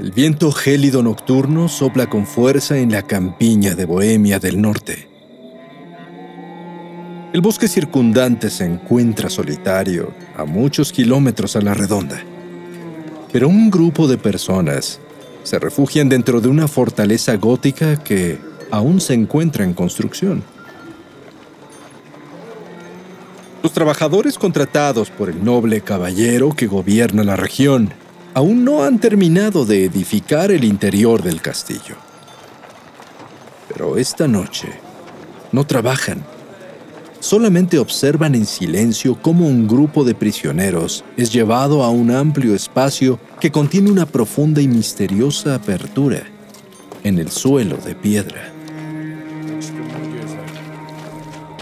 El viento gélido nocturno sopla con fuerza en la campiña de Bohemia del norte. El bosque circundante se encuentra solitario a muchos kilómetros a la redonda. Pero un grupo de personas se refugian dentro de una fortaleza gótica que aún se encuentra en construcción. Los trabajadores contratados por el noble caballero que gobierna la región aún no han terminado de edificar el interior del castillo. Pero esta noche no trabajan. Solamente observan en silencio cómo un grupo de prisioneros es llevado a un amplio espacio que contiene una profunda y misteriosa apertura en el suelo de piedra.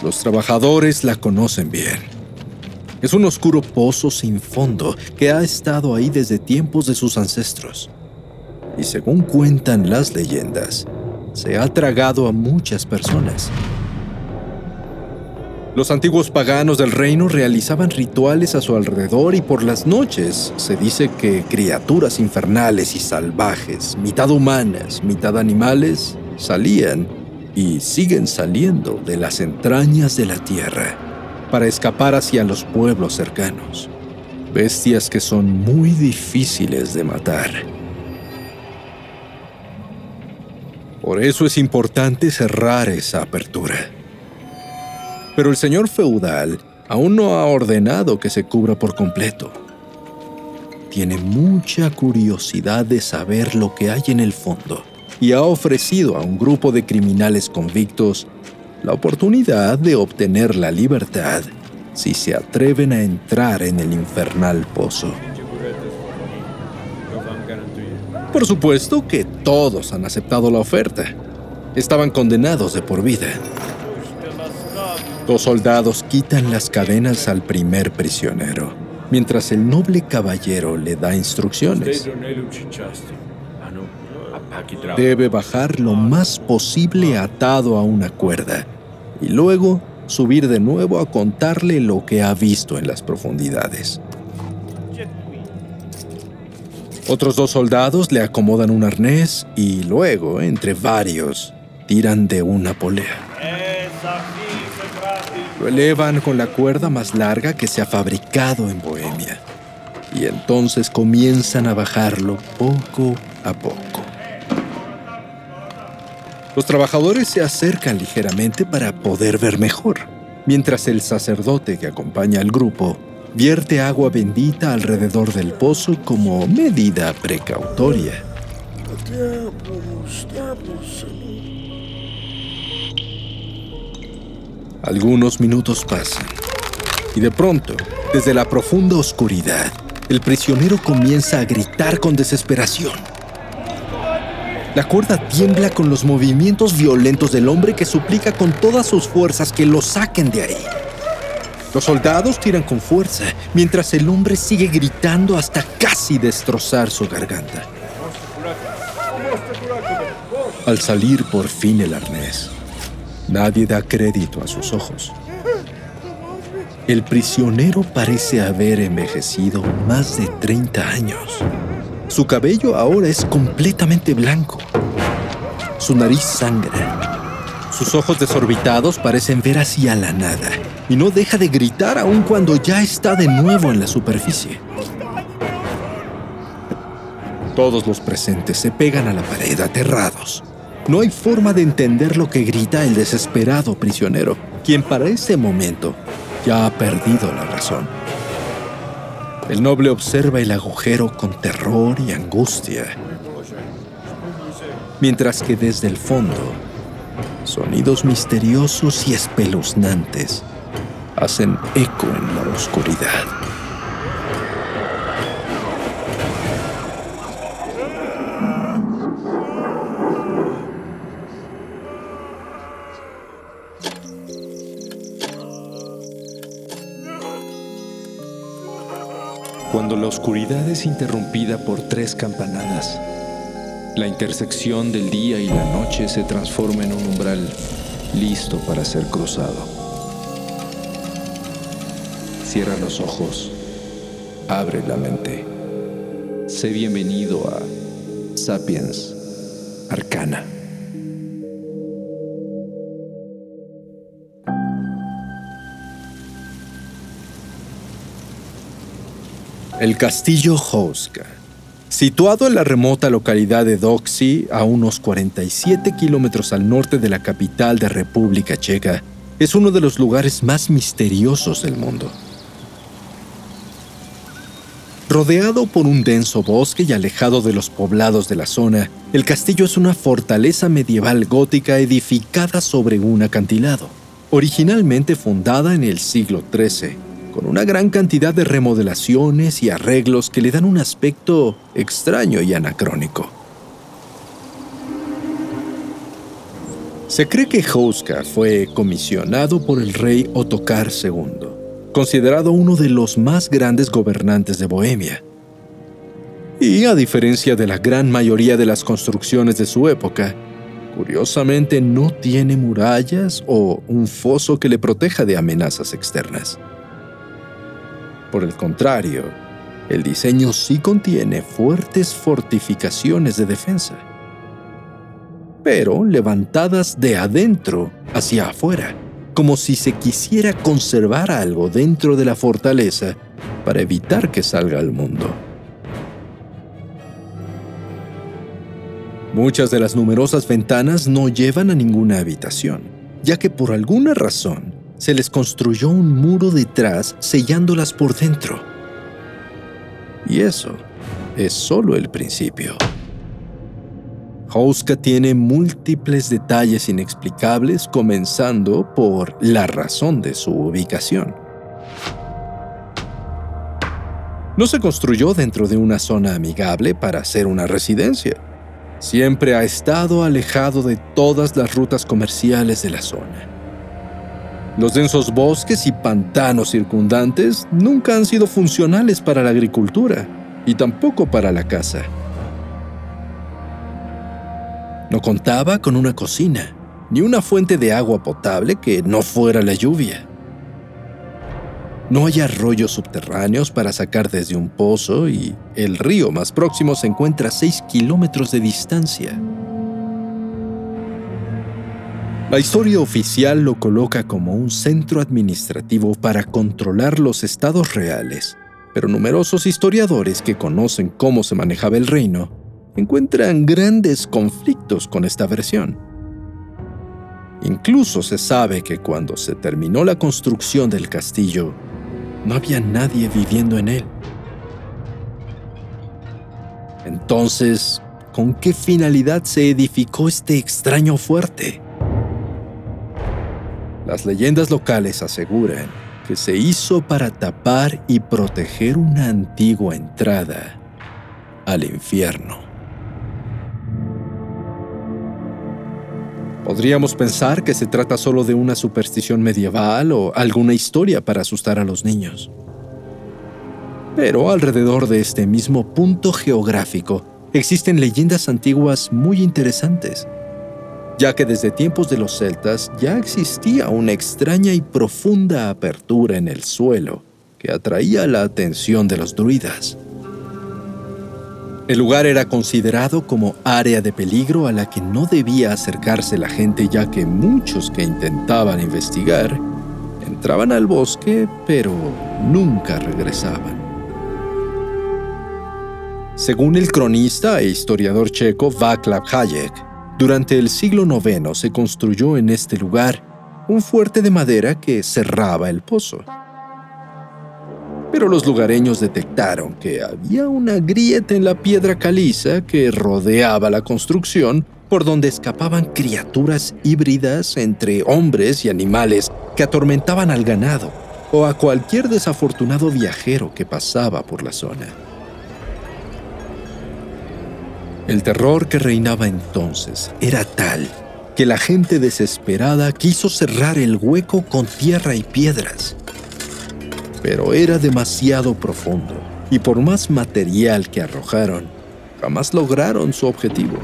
Los trabajadores la conocen bien. Es un oscuro pozo sin fondo que ha estado ahí desde tiempos de sus ancestros. Y según cuentan las leyendas, se ha tragado a muchas personas. Los antiguos paganos del reino realizaban rituales a su alrededor y por las noches se dice que criaturas infernales y salvajes, mitad humanas, mitad animales, salían y siguen saliendo de las entrañas de la tierra para escapar hacia los pueblos cercanos. Bestias que son muy difíciles de matar. Por eso es importante cerrar esa apertura. Pero el señor feudal aún no ha ordenado que se cubra por completo. Tiene mucha curiosidad de saber lo que hay en el fondo y ha ofrecido a un grupo de criminales convictos la oportunidad de obtener la libertad si se atreven a entrar en el infernal pozo. Por supuesto que todos han aceptado la oferta. Estaban condenados de por vida. Los soldados quitan las cadenas al primer prisionero, mientras el noble caballero le da instrucciones. Debe bajar lo más posible atado a una cuerda y luego subir de nuevo a contarle lo que ha visto en las profundidades. Otros dos soldados le acomodan un arnés y luego, entre varios, tiran de una polea. Lo elevan con la cuerda más larga que se ha fabricado en Bohemia y entonces comienzan a bajarlo poco a poco. Los trabajadores se acercan ligeramente para poder ver mejor, mientras el sacerdote que acompaña al grupo vierte agua bendita alrededor del pozo como medida precautoria. Algunos minutos pasan y de pronto, desde la profunda oscuridad, el prisionero comienza a gritar con desesperación. La cuerda tiembla con los movimientos violentos del hombre que suplica con todas sus fuerzas que lo saquen de ahí. Los soldados tiran con fuerza, mientras el hombre sigue gritando hasta casi destrozar su garganta. Al salir por fin el arnés, nadie da crédito a sus ojos. El prisionero parece haber envejecido más de 30 años. Su cabello ahora es completamente blanco. Su nariz sangra. Sus ojos desorbitados parecen ver hacia la nada y no deja de gritar aun cuando ya está de nuevo en la superficie. Todos los presentes se pegan a la pared aterrados. No hay forma de entender lo que grita el desesperado prisionero, quien para ese momento ya ha perdido la razón. El noble observa el agujero con terror y angustia, mientras que desde el fondo, sonidos misteriosos y espeluznantes hacen eco en la oscuridad. Cuando la oscuridad es interrumpida por tres campanadas, la intersección del día y la noche se transforma en un umbral listo para ser cruzado. Cierra los ojos, abre la mente. Sé bienvenido a Sapiens Arcana. El castillo Houska, situado en la remota localidad de Doxy, a unos 47 kilómetros al norte de la capital de República Checa, es uno de los lugares más misteriosos del mundo. Rodeado por un denso bosque y alejado de los poblados de la zona, el castillo es una fortaleza medieval gótica edificada sobre un acantilado, originalmente fundada en el siglo XIII, con una gran cantidad de remodelaciones y arreglos que le dan un aspecto extraño y anacrónico. Se cree que Houska fue comisionado por el rey Otokar II considerado uno de los más grandes gobernantes de Bohemia. Y a diferencia de la gran mayoría de las construcciones de su época, curiosamente no tiene murallas o un foso que le proteja de amenazas externas. Por el contrario, el diseño sí contiene fuertes fortificaciones de defensa, pero levantadas de adentro hacia afuera como si se quisiera conservar algo dentro de la fortaleza para evitar que salga al mundo. Muchas de las numerosas ventanas no llevan a ninguna habitación, ya que por alguna razón se les construyó un muro detrás sellándolas por dentro. Y eso es solo el principio. Houska tiene múltiples detalles inexplicables, comenzando por la razón de su ubicación. No se construyó dentro de una zona amigable para ser una residencia. Siempre ha estado alejado de todas las rutas comerciales de la zona. Los densos bosques y pantanos circundantes nunca han sido funcionales para la agricultura y tampoco para la caza. No contaba con una cocina, ni una fuente de agua potable que no fuera la lluvia. No hay arroyos subterráneos para sacar desde un pozo y el río más próximo se encuentra a 6 kilómetros de distancia. La historia oficial lo coloca como un centro administrativo para controlar los estados reales, pero numerosos historiadores que conocen cómo se manejaba el reino encuentran grandes conflictos con esta versión. Incluso se sabe que cuando se terminó la construcción del castillo, no había nadie viviendo en él. Entonces, ¿con qué finalidad se edificó este extraño fuerte? Las leyendas locales aseguran que se hizo para tapar y proteger una antigua entrada al infierno. Podríamos pensar que se trata solo de una superstición medieval o alguna historia para asustar a los niños. Pero alrededor de este mismo punto geográfico existen leyendas antiguas muy interesantes, ya que desde tiempos de los celtas ya existía una extraña y profunda apertura en el suelo que atraía la atención de los druidas. El lugar era considerado como área de peligro a la que no debía acercarse la gente ya que muchos que intentaban investigar entraban al bosque pero nunca regresaban. Según el cronista e historiador checo Václav Hayek, durante el siglo IX se construyó en este lugar un fuerte de madera que cerraba el pozo pero los lugareños detectaron que había una grieta en la piedra caliza que rodeaba la construcción por donde escapaban criaturas híbridas entre hombres y animales que atormentaban al ganado o a cualquier desafortunado viajero que pasaba por la zona. El terror que reinaba entonces era tal que la gente desesperada quiso cerrar el hueco con tierra y piedras pero era demasiado profundo y por más material que arrojaron, jamás lograron su objetivo.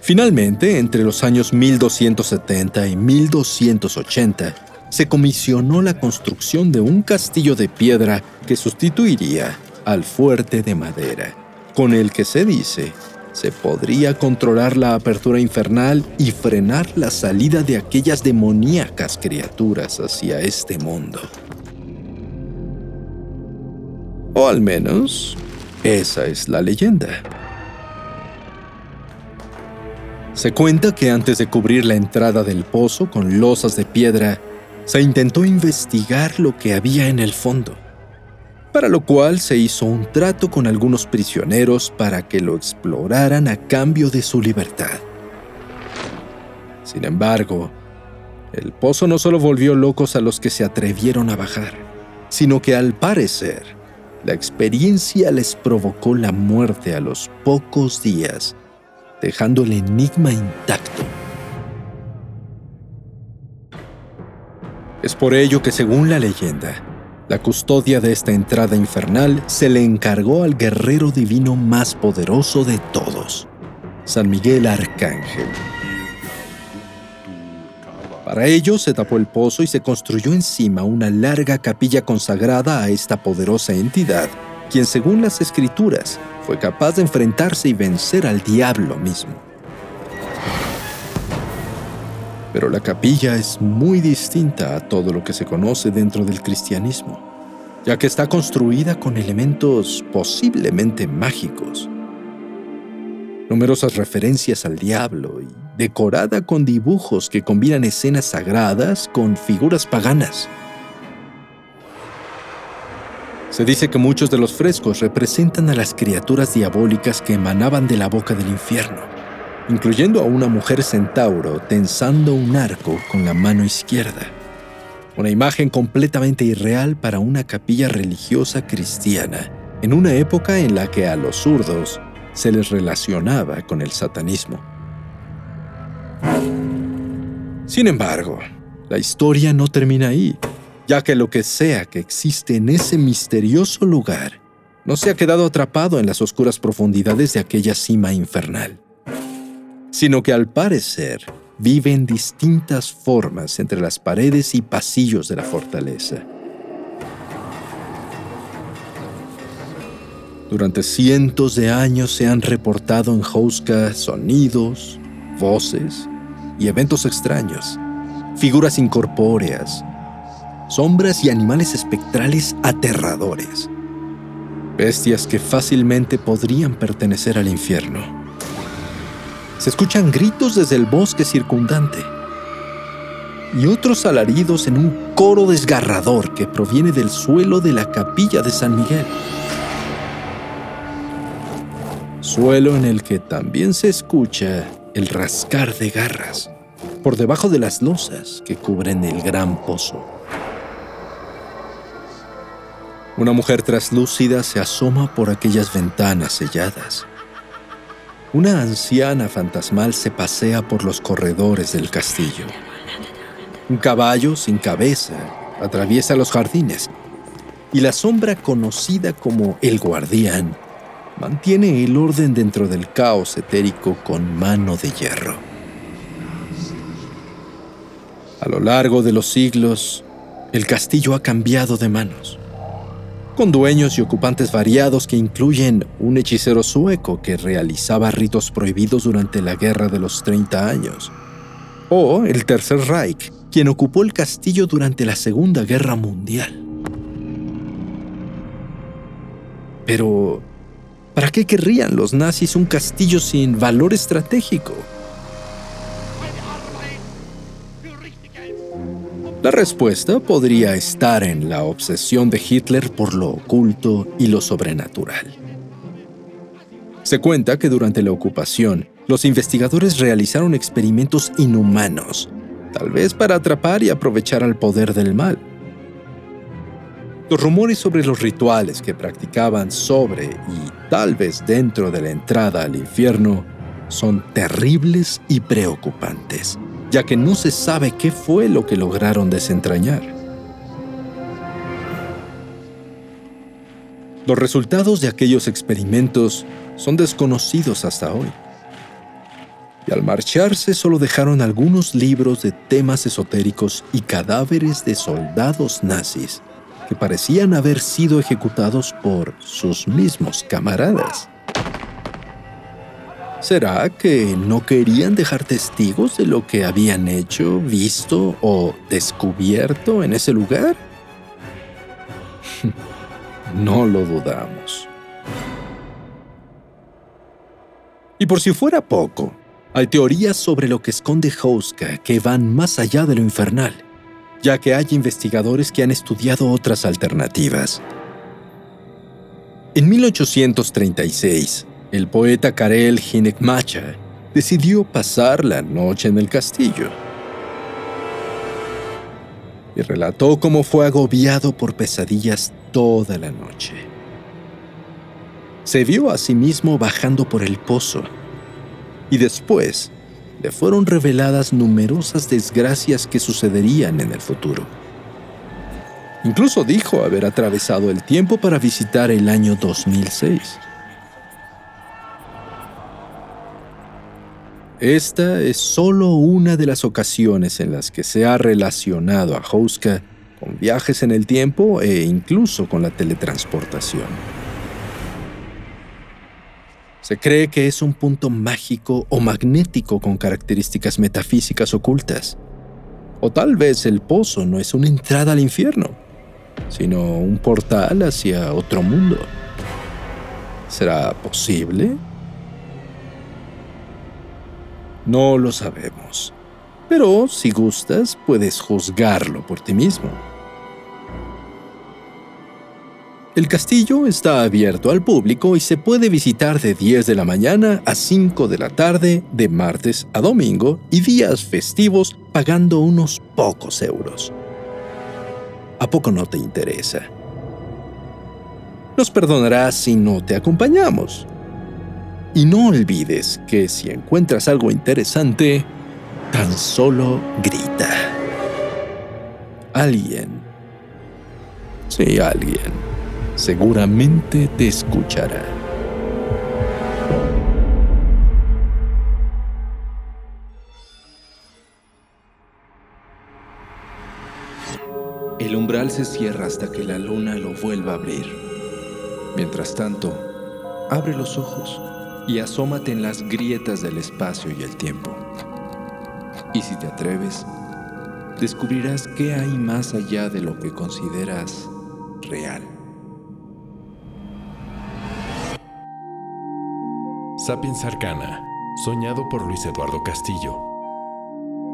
Finalmente, entre los años 1270 y 1280, se comisionó la construcción de un castillo de piedra que sustituiría al fuerte de madera. con el que se dice se podría controlar la apertura infernal y frenar la salida de aquellas demoníacas criaturas hacia este mundo. O al menos, esa es la leyenda. Se cuenta que antes de cubrir la entrada del pozo con losas de piedra, se intentó investigar lo que había en el fondo para lo cual se hizo un trato con algunos prisioneros para que lo exploraran a cambio de su libertad. Sin embargo, el pozo no solo volvió locos a los que se atrevieron a bajar, sino que al parecer, la experiencia les provocó la muerte a los pocos días, dejando el enigma intacto. Es por ello que según la leyenda, la custodia de esta entrada infernal se le encargó al guerrero divino más poderoso de todos, San Miguel Arcángel. Para ello se tapó el pozo y se construyó encima una larga capilla consagrada a esta poderosa entidad, quien según las escrituras fue capaz de enfrentarse y vencer al diablo mismo. Pero la capilla es muy distinta a todo lo que se conoce dentro del cristianismo, ya que está construida con elementos posiblemente mágicos. Numerosas referencias al diablo y decorada con dibujos que combinan escenas sagradas con figuras paganas. Se dice que muchos de los frescos representan a las criaturas diabólicas que emanaban de la boca del infierno incluyendo a una mujer centauro tensando un arco con la mano izquierda. Una imagen completamente irreal para una capilla religiosa cristiana, en una época en la que a los zurdos se les relacionaba con el satanismo. Sin embargo, la historia no termina ahí, ya que lo que sea que existe en ese misterioso lugar no se ha quedado atrapado en las oscuras profundidades de aquella cima infernal sino que al parecer vive en distintas formas entre las paredes y pasillos de la fortaleza. Durante cientos de años se han reportado en Houska sonidos, voces y eventos extraños, figuras incorpóreas, sombras y animales espectrales aterradores, bestias que fácilmente podrían pertenecer al infierno. Se escuchan gritos desde el bosque circundante y otros alaridos en un coro desgarrador que proviene del suelo de la capilla de San Miguel. Suelo en el que también se escucha el rascar de garras por debajo de las losas que cubren el gran pozo. Una mujer traslúcida se asoma por aquellas ventanas selladas una anciana fantasmal se pasea por los corredores del castillo. Un caballo sin cabeza atraviesa los jardines y la sombra conocida como el guardián mantiene el orden dentro del caos etérico con mano de hierro. A lo largo de los siglos, el castillo ha cambiado de manos con dueños y ocupantes variados que incluyen un hechicero sueco que realizaba ritos prohibidos durante la Guerra de los 30 años, o el Tercer Reich, quien ocupó el castillo durante la Segunda Guerra Mundial. Pero, ¿para qué querrían los nazis un castillo sin valor estratégico? La respuesta podría estar en la obsesión de Hitler por lo oculto y lo sobrenatural. Se cuenta que durante la ocupación, los investigadores realizaron experimentos inhumanos, tal vez para atrapar y aprovechar al poder del mal. Los rumores sobre los rituales que practicaban sobre y tal vez dentro de la entrada al infierno son terribles y preocupantes ya que no se sabe qué fue lo que lograron desentrañar. Los resultados de aquellos experimentos son desconocidos hasta hoy. Y al marcharse solo dejaron algunos libros de temas esotéricos y cadáveres de soldados nazis que parecían haber sido ejecutados por sus mismos camaradas. ¿Será que no querían dejar testigos de lo que habían hecho, visto o descubierto en ese lugar? no lo dudamos. Y por si fuera poco, hay teorías sobre lo que esconde Houska que van más allá de lo infernal, ya que hay investigadores que han estudiado otras alternativas. En 1836, el poeta Karel Macha decidió pasar la noche en el castillo y relató cómo fue agobiado por pesadillas toda la noche. Se vio a sí mismo bajando por el pozo y después le fueron reveladas numerosas desgracias que sucederían en el futuro. Incluso dijo haber atravesado el tiempo para visitar el año 2006 Esta es solo una de las ocasiones en las que se ha relacionado a Houska con viajes en el tiempo e incluso con la teletransportación. Se cree que es un punto mágico o magnético con características metafísicas ocultas. O tal vez el pozo no es una entrada al infierno, sino un portal hacia otro mundo. ¿Será posible? No lo sabemos. Pero si gustas, puedes juzgarlo por ti mismo. El castillo está abierto al público y se puede visitar de 10 de la mañana a 5 de la tarde de martes a domingo y días festivos pagando unos pocos euros. ¿A poco no te interesa? Nos perdonarás si no te acompañamos. Y no olvides que si encuentras algo interesante, tan solo grita. Alguien, sí, alguien, seguramente te escuchará. El umbral se cierra hasta que la luna lo vuelva a abrir. Mientras tanto, abre los ojos y asómate en las grietas del espacio y el tiempo. Y si te atreves, descubrirás qué hay más allá de lo que consideras real. Sapiens Arcana, soñado por Luis Eduardo Castillo.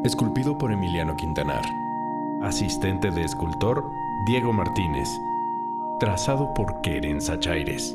Esculpido por Emiliano Quintanar. Asistente de escultor Diego Martínez. Trazado por Keren Sachaires.